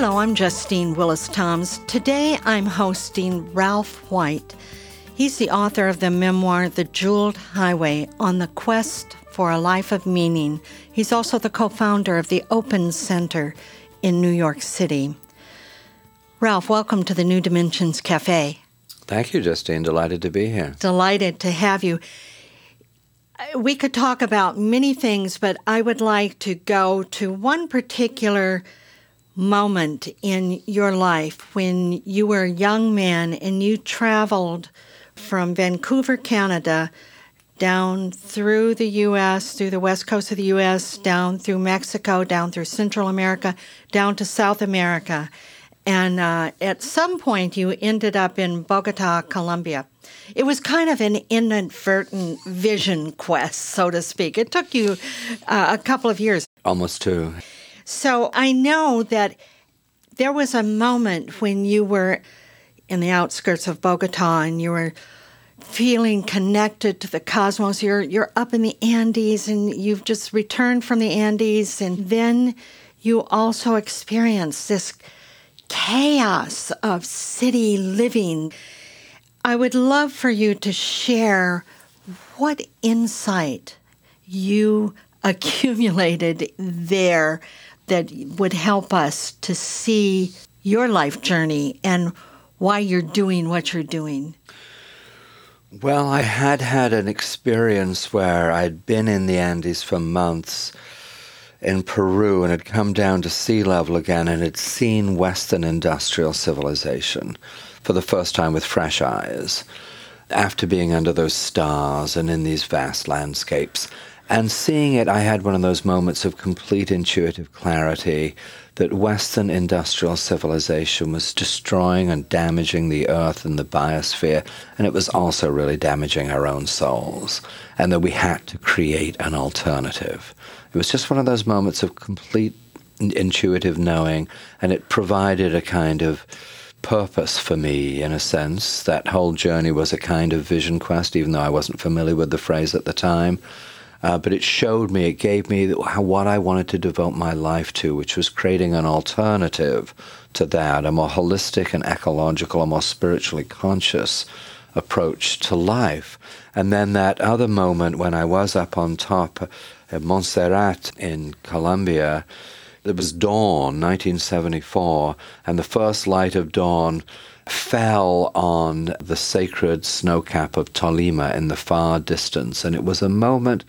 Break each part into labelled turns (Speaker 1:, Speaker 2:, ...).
Speaker 1: Hello, I'm Justine Willis Toms. Today I'm hosting Ralph White. He's the author of the memoir The Jeweled Highway on the Quest for a Life of Meaning. He's also the co founder of the Open Center in New York City. Ralph, welcome to the New Dimensions Cafe.
Speaker 2: Thank you, Justine. Delighted to be here.
Speaker 1: Delighted to have you. We could talk about many things, but I would like to go to one particular moment in your life when you were a young man and you traveled from Vancouver, Canada, down through the U.S., through the west coast of the U.S., down through Mexico, down through Central America, down to South America. And uh, at some point, you ended up in Bogota, Colombia. It was kind of an inadvertent vision quest, so to speak. It took you uh, a couple of years.
Speaker 2: Almost two.
Speaker 1: So I know that there was a moment when you were in the outskirts of Bogota and you were feeling connected to the cosmos. You're you're up in the Andes and you've just returned from the Andes and then you also experience this chaos of city living. I would love for you to share what insight you accumulated there that would help us to see your life journey and why you're doing what you're doing?
Speaker 2: Well, I had had an experience where I'd been in the Andes for months in Peru and had come down to sea level again and had seen Western industrial civilization for the first time with fresh eyes after being under those stars and in these vast landscapes. And seeing it, I had one of those moments of complete intuitive clarity that Western industrial civilization was destroying and damaging the earth and the biosphere, and it was also really damaging our own souls, and that we had to create an alternative. It was just one of those moments of complete intuitive knowing, and it provided a kind of purpose for me in a sense. That whole journey was a kind of vision quest, even though I wasn't familiar with the phrase at the time. Uh, but it showed me, it gave me what I wanted to devote my life to, which was creating an alternative to that, a more holistic and ecological, a more spiritually conscious approach to life. And then that other moment when I was up on top at Montserrat in Colombia, it was dawn, 1974, and the first light of dawn fell on the sacred snowcap of Tolima in the far distance. And it was a moment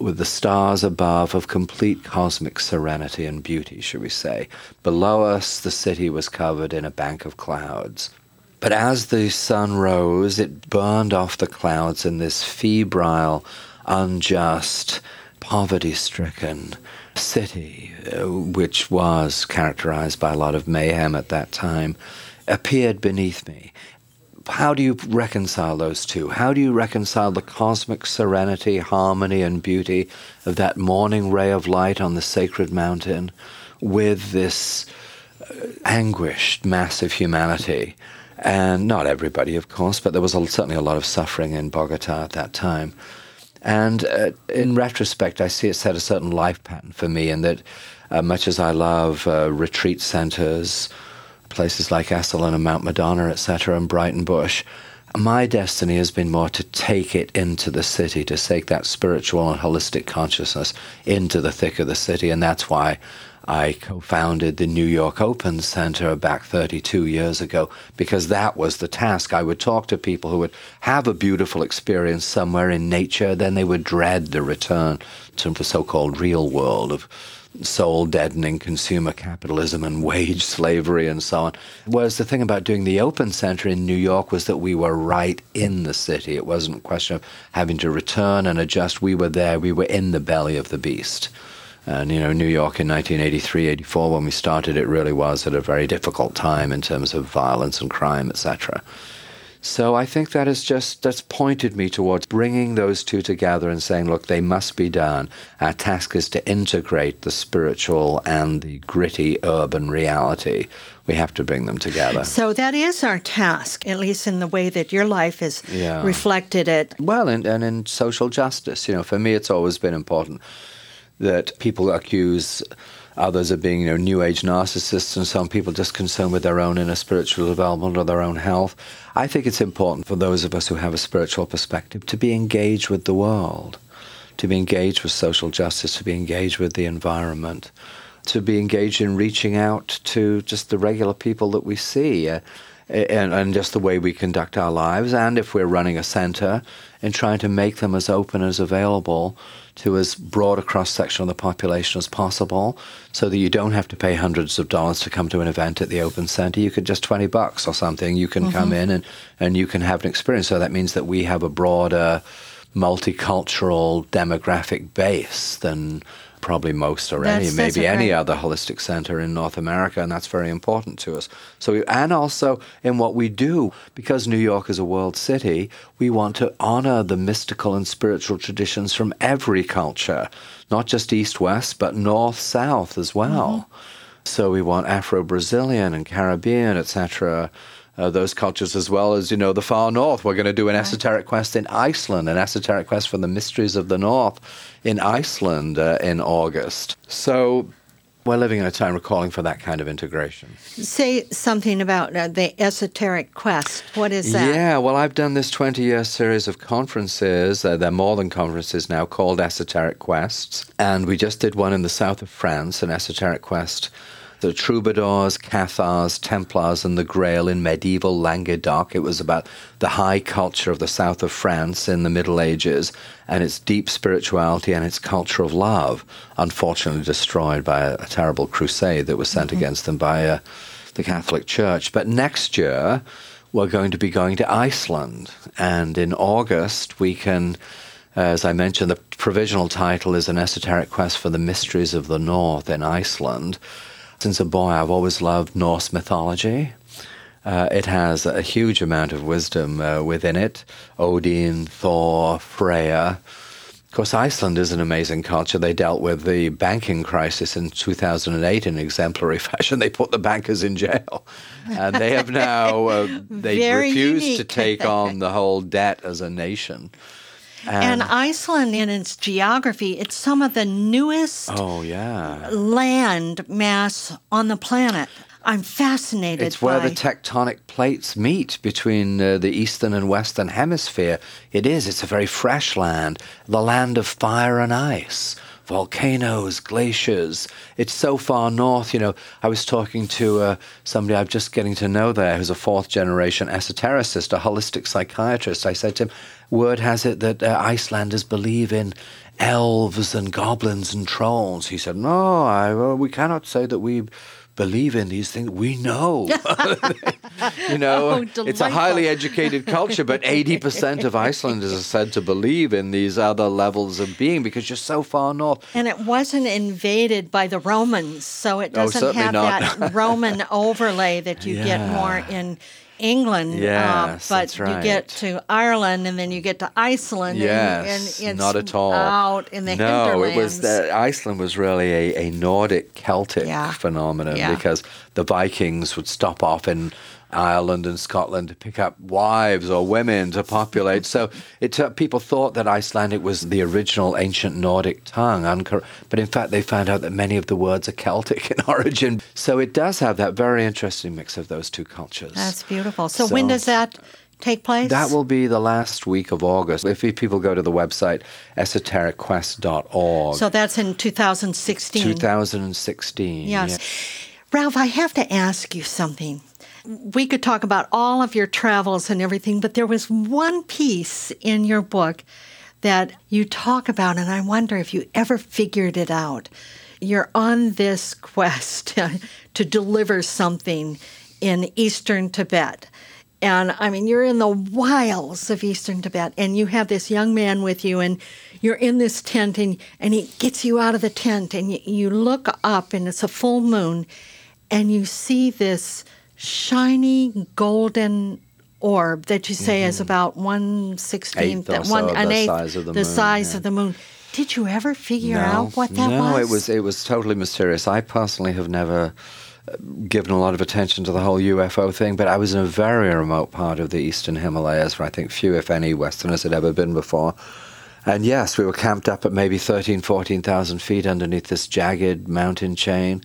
Speaker 2: with the stars above of complete cosmic serenity and beauty, should we say. Below us, the city was covered in a bank of clouds. But as the sun rose, it burned off the clouds in this febrile, unjust, poverty stricken city, uh, which was characterized by a lot of mayhem at that time appeared beneath me. How do you reconcile those two? How do you reconcile the cosmic serenity, harmony, and beauty of that morning ray of light on the sacred mountain with this uh, anguished mass of humanity? And not everybody, of course, but there was a, certainly a lot of suffering in Bogota at that time. And uh, in retrospect, I see it set a certain life pattern for me, in that uh, much as I love uh, retreat centers, places like Esalen and Mount Madonna, etc., and Breitenbush. My destiny has been more to take it into the city, to take that spiritual and holistic consciousness into the thick of the city. And that's why I co founded the New York Open Center back 32 years ago, because that was the task. I would talk to people who would have a beautiful experience somewhere in nature, then they would dread the return to the so called real world of soul deadening consumer capitalism and wage slavery and so on. Whereas the thing about doing the Open Center in New York was that we were right in the city. It wasn't a question of having to return and adjust. We were there, we were in the belly of the beast. And, you know, New York in 1983, 84, when we started, it really was at a very difficult time in terms of violence and crime, etc. So I think that has just that's pointed me towards bringing those two together and saying, look, they must be done. Our task is to integrate the spiritual and the gritty urban reality. We have to bring them together.
Speaker 1: So that is our task, at least in the way that your life is
Speaker 2: Yeah.
Speaker 1: reflected it.
Speaker 2: Well, and, and in social justice, you know, for me, it's always been important that people accuse others of being, you know, new age narcissists and some people just concerned with their own inner spiritual development or their own health. I think it's important for those of us who have a spiritual perspective to be engaged with the world, to be engaged with social justice, to be engaged with the environment, to be engaged in reaching out to just the regular people that we see. Uh, and, and just the way we conduct our lives, and if we're running a center, in trying to make them as open as available to as broad a cross section of the population as possible, so that you don't have to pay hundreds of dollars to come to an event at the open center. You could just twenty bucks or something. You can come mm-hmm. in and and you can have an experience. So that means that we have a broader, multicultural demographic base than probably most or any,
Speaker 1: That's- that's
Speaker 2: maybe
Speaker 1: a
Speaker 2: any other holistic center in North America, and that's very important to us. So, we, and also in what we do, because New York is a world city, we want to honor the mystical and spiritual traditions from every culture, not just East West, but North South as well. Mm-hmm. So we want Afro Brazilian and Caribbean, etc. Uh, those cultures as well as you know the far north. We're going to do an esoteric quest in Iceland, an esoteric quest for the mysteries of the north in Iceland uh, in August. So we're living in a time of calling for that kind of integration.
Speaker 1: Say something about uh, the esoteric quest. What is that?
Speaker 2: Yeah, well, I've done this 20 year series of conferences. Uh, they're more than conferences now called Esoteric Quests. And we just did one in the south of France, an Esoteric Quest. The troubadours, Cathars, Templars, and the Grail in medieval Languedoc. It was about the high culture of the south of France in the Middle Ages and its deep spirituality and its culture of love, unfortunately destroyed by a, a terrible crusade that was sent against them by uh, the Catholic Church. But next year, we're going to be going to Iceland. And in August, we can, as I mentioned, the provisional title is An Esoteric Quest for the Mysteries of the North in Iceland. Since a boy, I've always loved Norse mythology. Uh, it has a huge amount of wisdom uh, within it Odin, Thor, Freya. Of course, Iceland is an amazing culture. They dealt with the banking crisis in 2008 in exemplary fashion. They put the bankers in jail. And they have now, uh, they refused to take on the whole debt as a nation.
Speaker 1: And Iceland, in its geography, it's some of the newest
Speaker 2: Oh, yeah.
Speaker 1: land mass on the planet. I'm fascinated
Speaker 2: It's where the tectonic plates meet between uh, the eastern and western hemisphere. It is. It's a very fresh land, the land of fire and ice, volcanoes, glaciers. It's so far north. You know, I was talking to uh, somebody I'm just getting to know there who's a fourth generation esotericist, a holistic psychiatrist. I said to him, Word has it that uh, Icelanders believe in elves and goblins and trolls. He said, No, I, well, we cannot say that we believe in these things. We know. you know,
Speaker 1: Oh,
Speaker 2: it's a highly educated culture, but 80% of Icelanders are said to believe in these other levels of being because you're so far north.
Speaker 1: And it wasn't invaded by the Romans, so it
Speaker 2: Oh,
Speaker 1: doesn't
Speaker 2: certainly
Speaker 1: have
Speaker 2: not.
Speaker 1: that Roman overlay that you get more in England. uh, but
Speaker 2: that's
Speaker 1: you get to Ireland and then you get to Iceland.
Speaker 2: Yes,
Speaker 1: and, and it's
Speaker 2: not at all.
Speaker 1: out in the
Speaker 2: no,
Speaker 1: hinterlands.
Speaker 2: it was uh, Iceland was really a, a Nordic Celtic
Speaker 1: Yeah.
Speaker 2: phenomenon
Speaker 1: Yeah.
Speaker 2: because the Vikings would stop off in Ireland and Scotland to pick up wives or women to populate. so it took, people thought that Icelandic was the original ancient Nordic tongue, uncor- but in fact they found out that many of the words are Celtic in origin. So it does have that very interesting mix of those two cultures.
Speaker 1: That's beautiful. So, when does that take place?
Speaker 2: That will be the last week of August. If people go to the website esotericquest.org.
Speaker 1: So that's in 2016.
Speaker 2: 2016.
Speaker 1: Yes.
Speaker 2: yeah.
Speaker 1: Ralph, I have to ask you something. We could talk about all of your travels and everything, but there was one piece in your book that you talk about, and I wonder if you ever figured it out. You're on this quest to deliver something in eastern Tibet. And I mean, you're in the wilds of eastern Tibet, and you have this young man with you, and you're in this tent, and, and he gets you out of the tent, and you, you look up, and it's a full moon, and you see this shiny golden orb that you say is about one sixteenth,
Speaker 2: Mm-hmm.
Speaker 1: One
Speaker 2: so
Speaker 1: an
Speaker 2: the
Speaker 1: eighth
Speaker 2: size of the
Speaker 1: the
Speaker 2: moon,
Speaker 1: size
Speaker 2: yeah.
Speaker 1: of the moon. Did you ever figure
Speaker 2: no,
Speaker 1: out what that
Speaker 2: no,
Speaker 1: was?
Speaker 2: No, it was it was totally mysterious. I personally have never uh, given a lot of attention to the whole UFO thing, but I was in a very remote part of the eastern Himalayas where I think few, if any, Westerners had ever been before. And yes, we were camped up at maybe 13, 14,000 feet underneath this jagged mountain chain.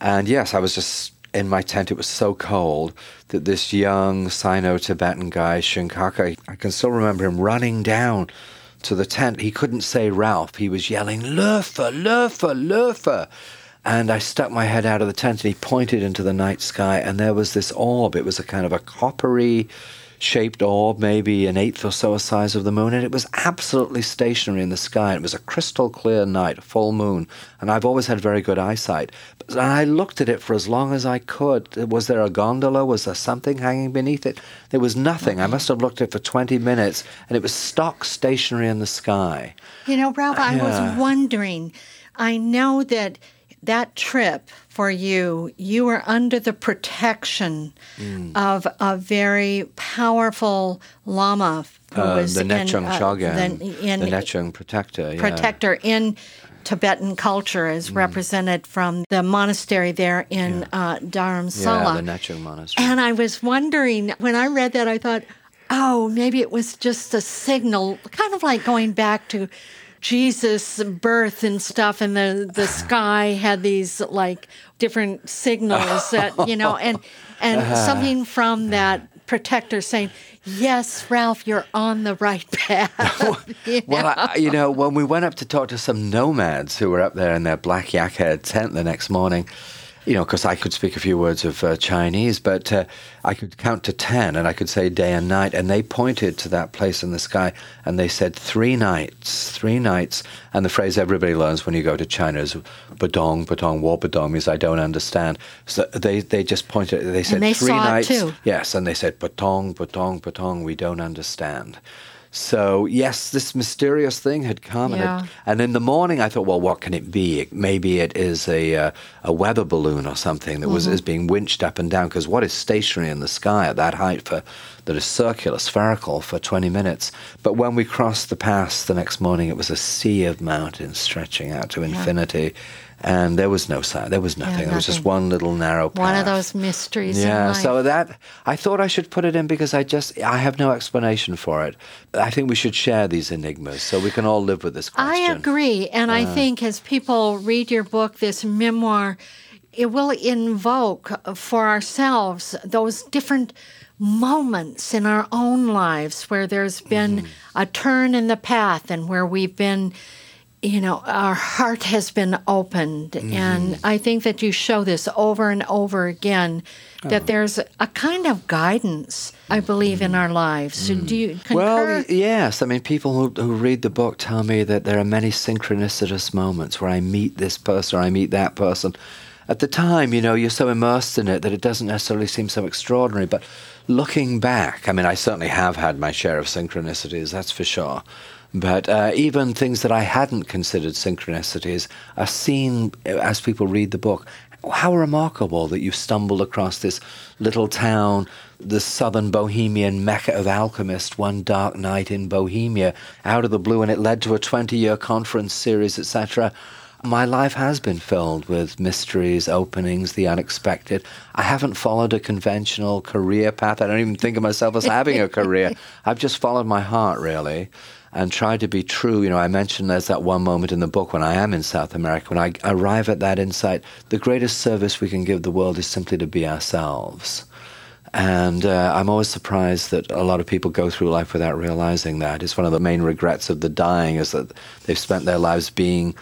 Speaker 2: And yes, I was just in my tent. It was so cold that this young Sino Tibetan guy, Shinkaka, I can still remember him running down to the tent. He couldn't say Ralph. He was yelling, Lurfa, Lurfa, Lurfa. And I stuck my head out of the tent and he pointed into the night sky and there was this orb. It was a kind of a coppery shaped orb, maybe an eighth or so the size of the moon, and it was absolutely stationary in the sky. It was a crystal clear night, full moon, and I've always had very good eyesight. But I looked at it for as long as I could. Was there a gondola? Was there something hanging beneath it? There was nothing. I must have looked at it for 20 minutes, and it was stock stationary in the sky.
Speaker 1: You know, Ralph, I
Speaker 2: Yeah.
Speaker 1: was wondering. I know that that trip for you, you were under the protection
Speaker 2: Mm.
Speaker 1: of a very powerful lama who
Speaker 2: Uh,
Speaker 1: was
Speaker 2: the
Speaker 1: in,
Speaker 2: Nechung
Speaker 1: uh, the- in
Speaker 2: the Nechung protector. Yeah.
Speaker 1: protector in Tibetan culture, is
Speaker 2: Mm.
Speaker 1: represented from the monastery there in uh, Dharamsala.
Speaker 2: Yeah, the Nechung monastery.
Speaker 1: And I was wondering, when I read that, I thought, oh, maybe it was just a signal, kind of like going back to Jesus' birth and stuff, and the, the sky had these like different signals that, you know, and, and something from that protector saying, yes, Ralph, you're on the right path. You
Speaker 2: Well,
Speaker 1: know?
Speaker 2: I, you know, when we went up to talk to some nomads who were up there in their black yak haired tent the next morning, you know, because I could speak a few words of uh, Chinese, but uh, I could count to 10 and I could say day and night. And they pointed to that place in the sky and they said three nights, three nights. And the phrase everybody learns when you go to China is badong, badong, war badong means I don't understand. So they, they just pointed, they said
Speaker 1: they
Speaker 2: three nights.
Speaker 1: too.
Speaker 2: Yes, and they said, Patong, Patong, Patong, we don't understand. So, yes, this mysterious thing had come. And, it, and in the morning, I thought, well, what can it be? Maybe it is a, uh, a weather balloon or something that was is being winched up and down. Because what is stationary in the sky at that height for that is circular, spherical for 20 minutes? But when we crossed the pass the next morning, it was a sea of mountains stretching out to infinity. And there was no sign. There was nothing. There was just one little narrow path.
Speaker 1: One of those mysteries in
Speaker 2: Yeah, so that I thought I should put it in because I just I have no explanation for it. I think we should share these enigmas so we can all live with this question.
Speaker 1: I agree. And I think as people read your book, this memoir, it will invoke for ourselves those different moments in our own lives where there's been mm-hmm. a turn in the path and where we've been. You know, our heart has been opened. Mm-hmm. And I think that you show this over and over again that oh. there's a kind of guidance, I believe, in mm-hmm. our lives. Do you mm-hmm. concur?
Speaker 2: Well, yes. I mean, people who, who read the book tell me that there are many synchronicitous moments where I meet this person or I meet that person. At the time, you know, you're so immersed in it that it doesn't necessarily seem so extraordinary. But looking back, I mean, I certainly have had my share of synchronicities, that's for sure. But uh, even things that I hadn't considered synchronicities are seen as people read the book. How remarkable that you stumbled across this little town, the southern Bohemian mecca of alchemists, one dark night in Bohemia, out of the blue, and it led to a 20 year conference series, etc. My life has been filled with mysteries, openings, the unexpected. I haven't followed a conventional career path. I don't even think of myself as having a career. I've just followed my heart, really, and try to be true. You know, I mentioned there's that one moment in the book when I am in South America, when I arrive at that insight the greatest service we can give the world is simply to be ourselves. And uh, I'm always surprised that a lot of people go through life without realizing that. It's one of the main regrets of the dying is that they've spent their lives being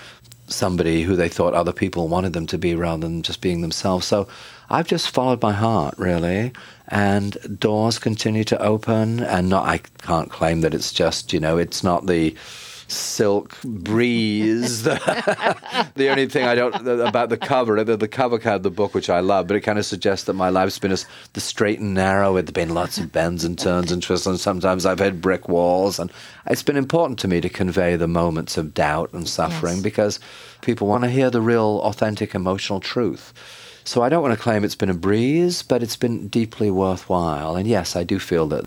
Speaker 2: somebody who they thought other people wanted them to be rather than just being themselves. So I've just followed my heart, really, and doors continue to open. And not, I can't claim that it's just, you know, it's not the silk breeze. the only thing I don't about the cover, the, the cover card of the book, which I love, but it kind of suggests that my life's been a, the straight and narrow. There's been lots of bends and turns and twists, and sometimes I've hit brick walls. And it's been important to me to convey the moments of doubt and suffering
Speaker 1: Yes.
Speaker 2: because people want to hear the real, authentic, emotional truth. So I don't want to claim it's been a breeze, but it's been deeply worthwhile. And yes, I do feel that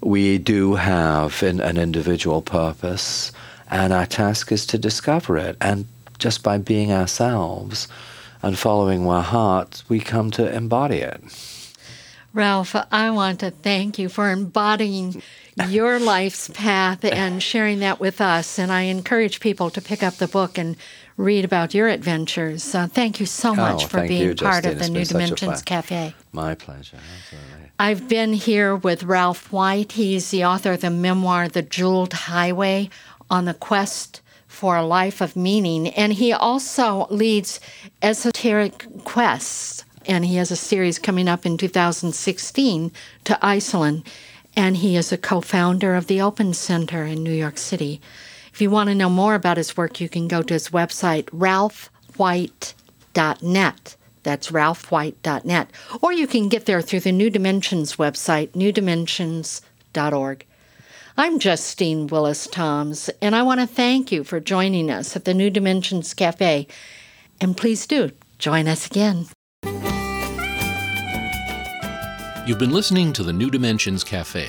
Speaker 2: we do have an, an individual purpose, and our task is to discover it. And just by being ourselves and following our heart, we come to embody it.
Speaker 1: Ralph, I want to thank you for embodying your life's path and sharing that with us. And I encourage people to pick up the book and read about your adventures. Uh, thank you so much
Speaker 2: Oh,
Speaker 1: for being
Speaker 2: you,
Speaker 1: part
Speaker 2: Justine.
Speaker 1: of the New
Speaker 2: been such a
Speaker 1: Dimensions. Cafe.
Speaker 2: My pleasure. Absolutely.
Speaker 1: I've been here with Ralph White. He's the author of the memoir, The Jeweled Highway on the Quest for a Life of Meaning. And he also leads Esoteric Quests. And he has a series coming up in 2016 to Iceland. And he is a co founder of the Open Center in New York City. If you want to know more about his work, you can go to his website, ralphwhite.net. That's ralphwhite.net. Or you can get there through the New Dimensions website, newdimensions.org. I'm Justine Willis Toms, and I want to thank you for joining us at the New Dimensions Cafe. And please do join us again.
Speaker 3: You've been listening to the New Dimensions Cafe.